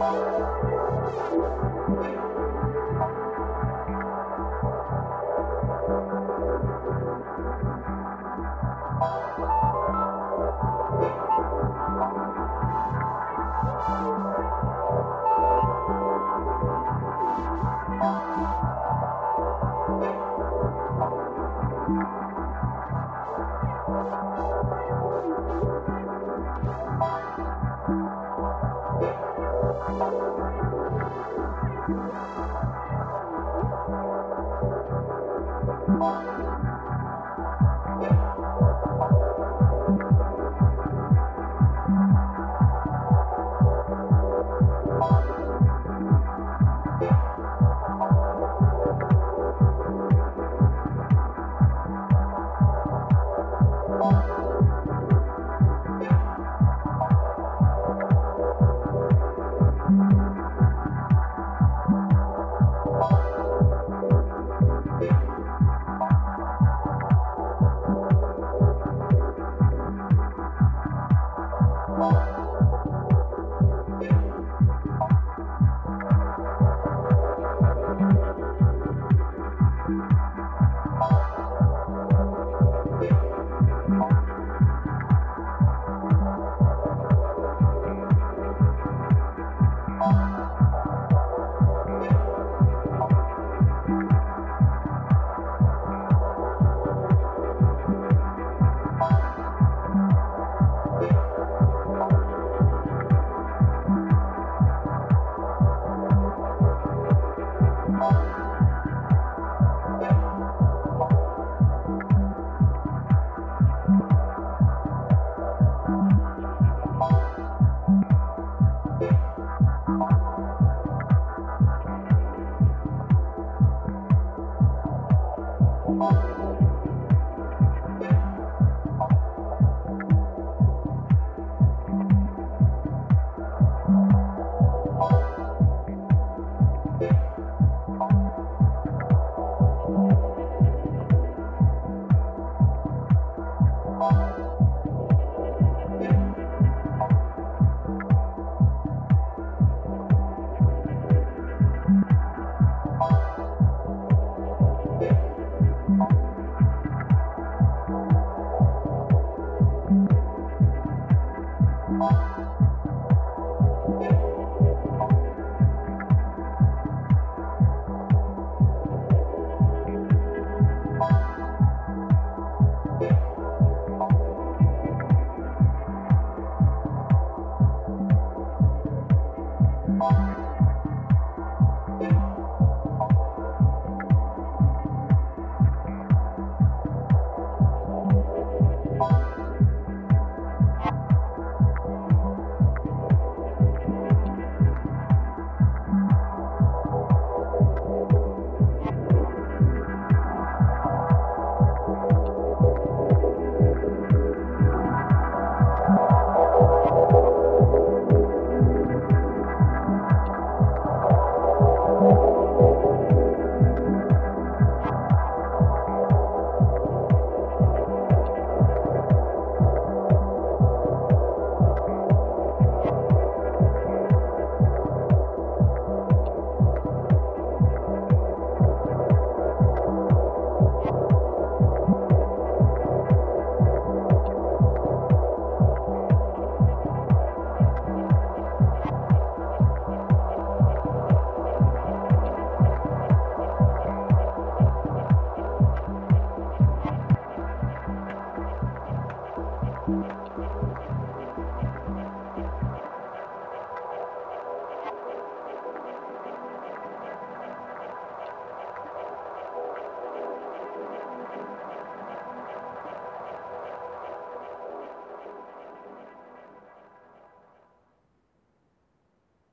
Thank you. you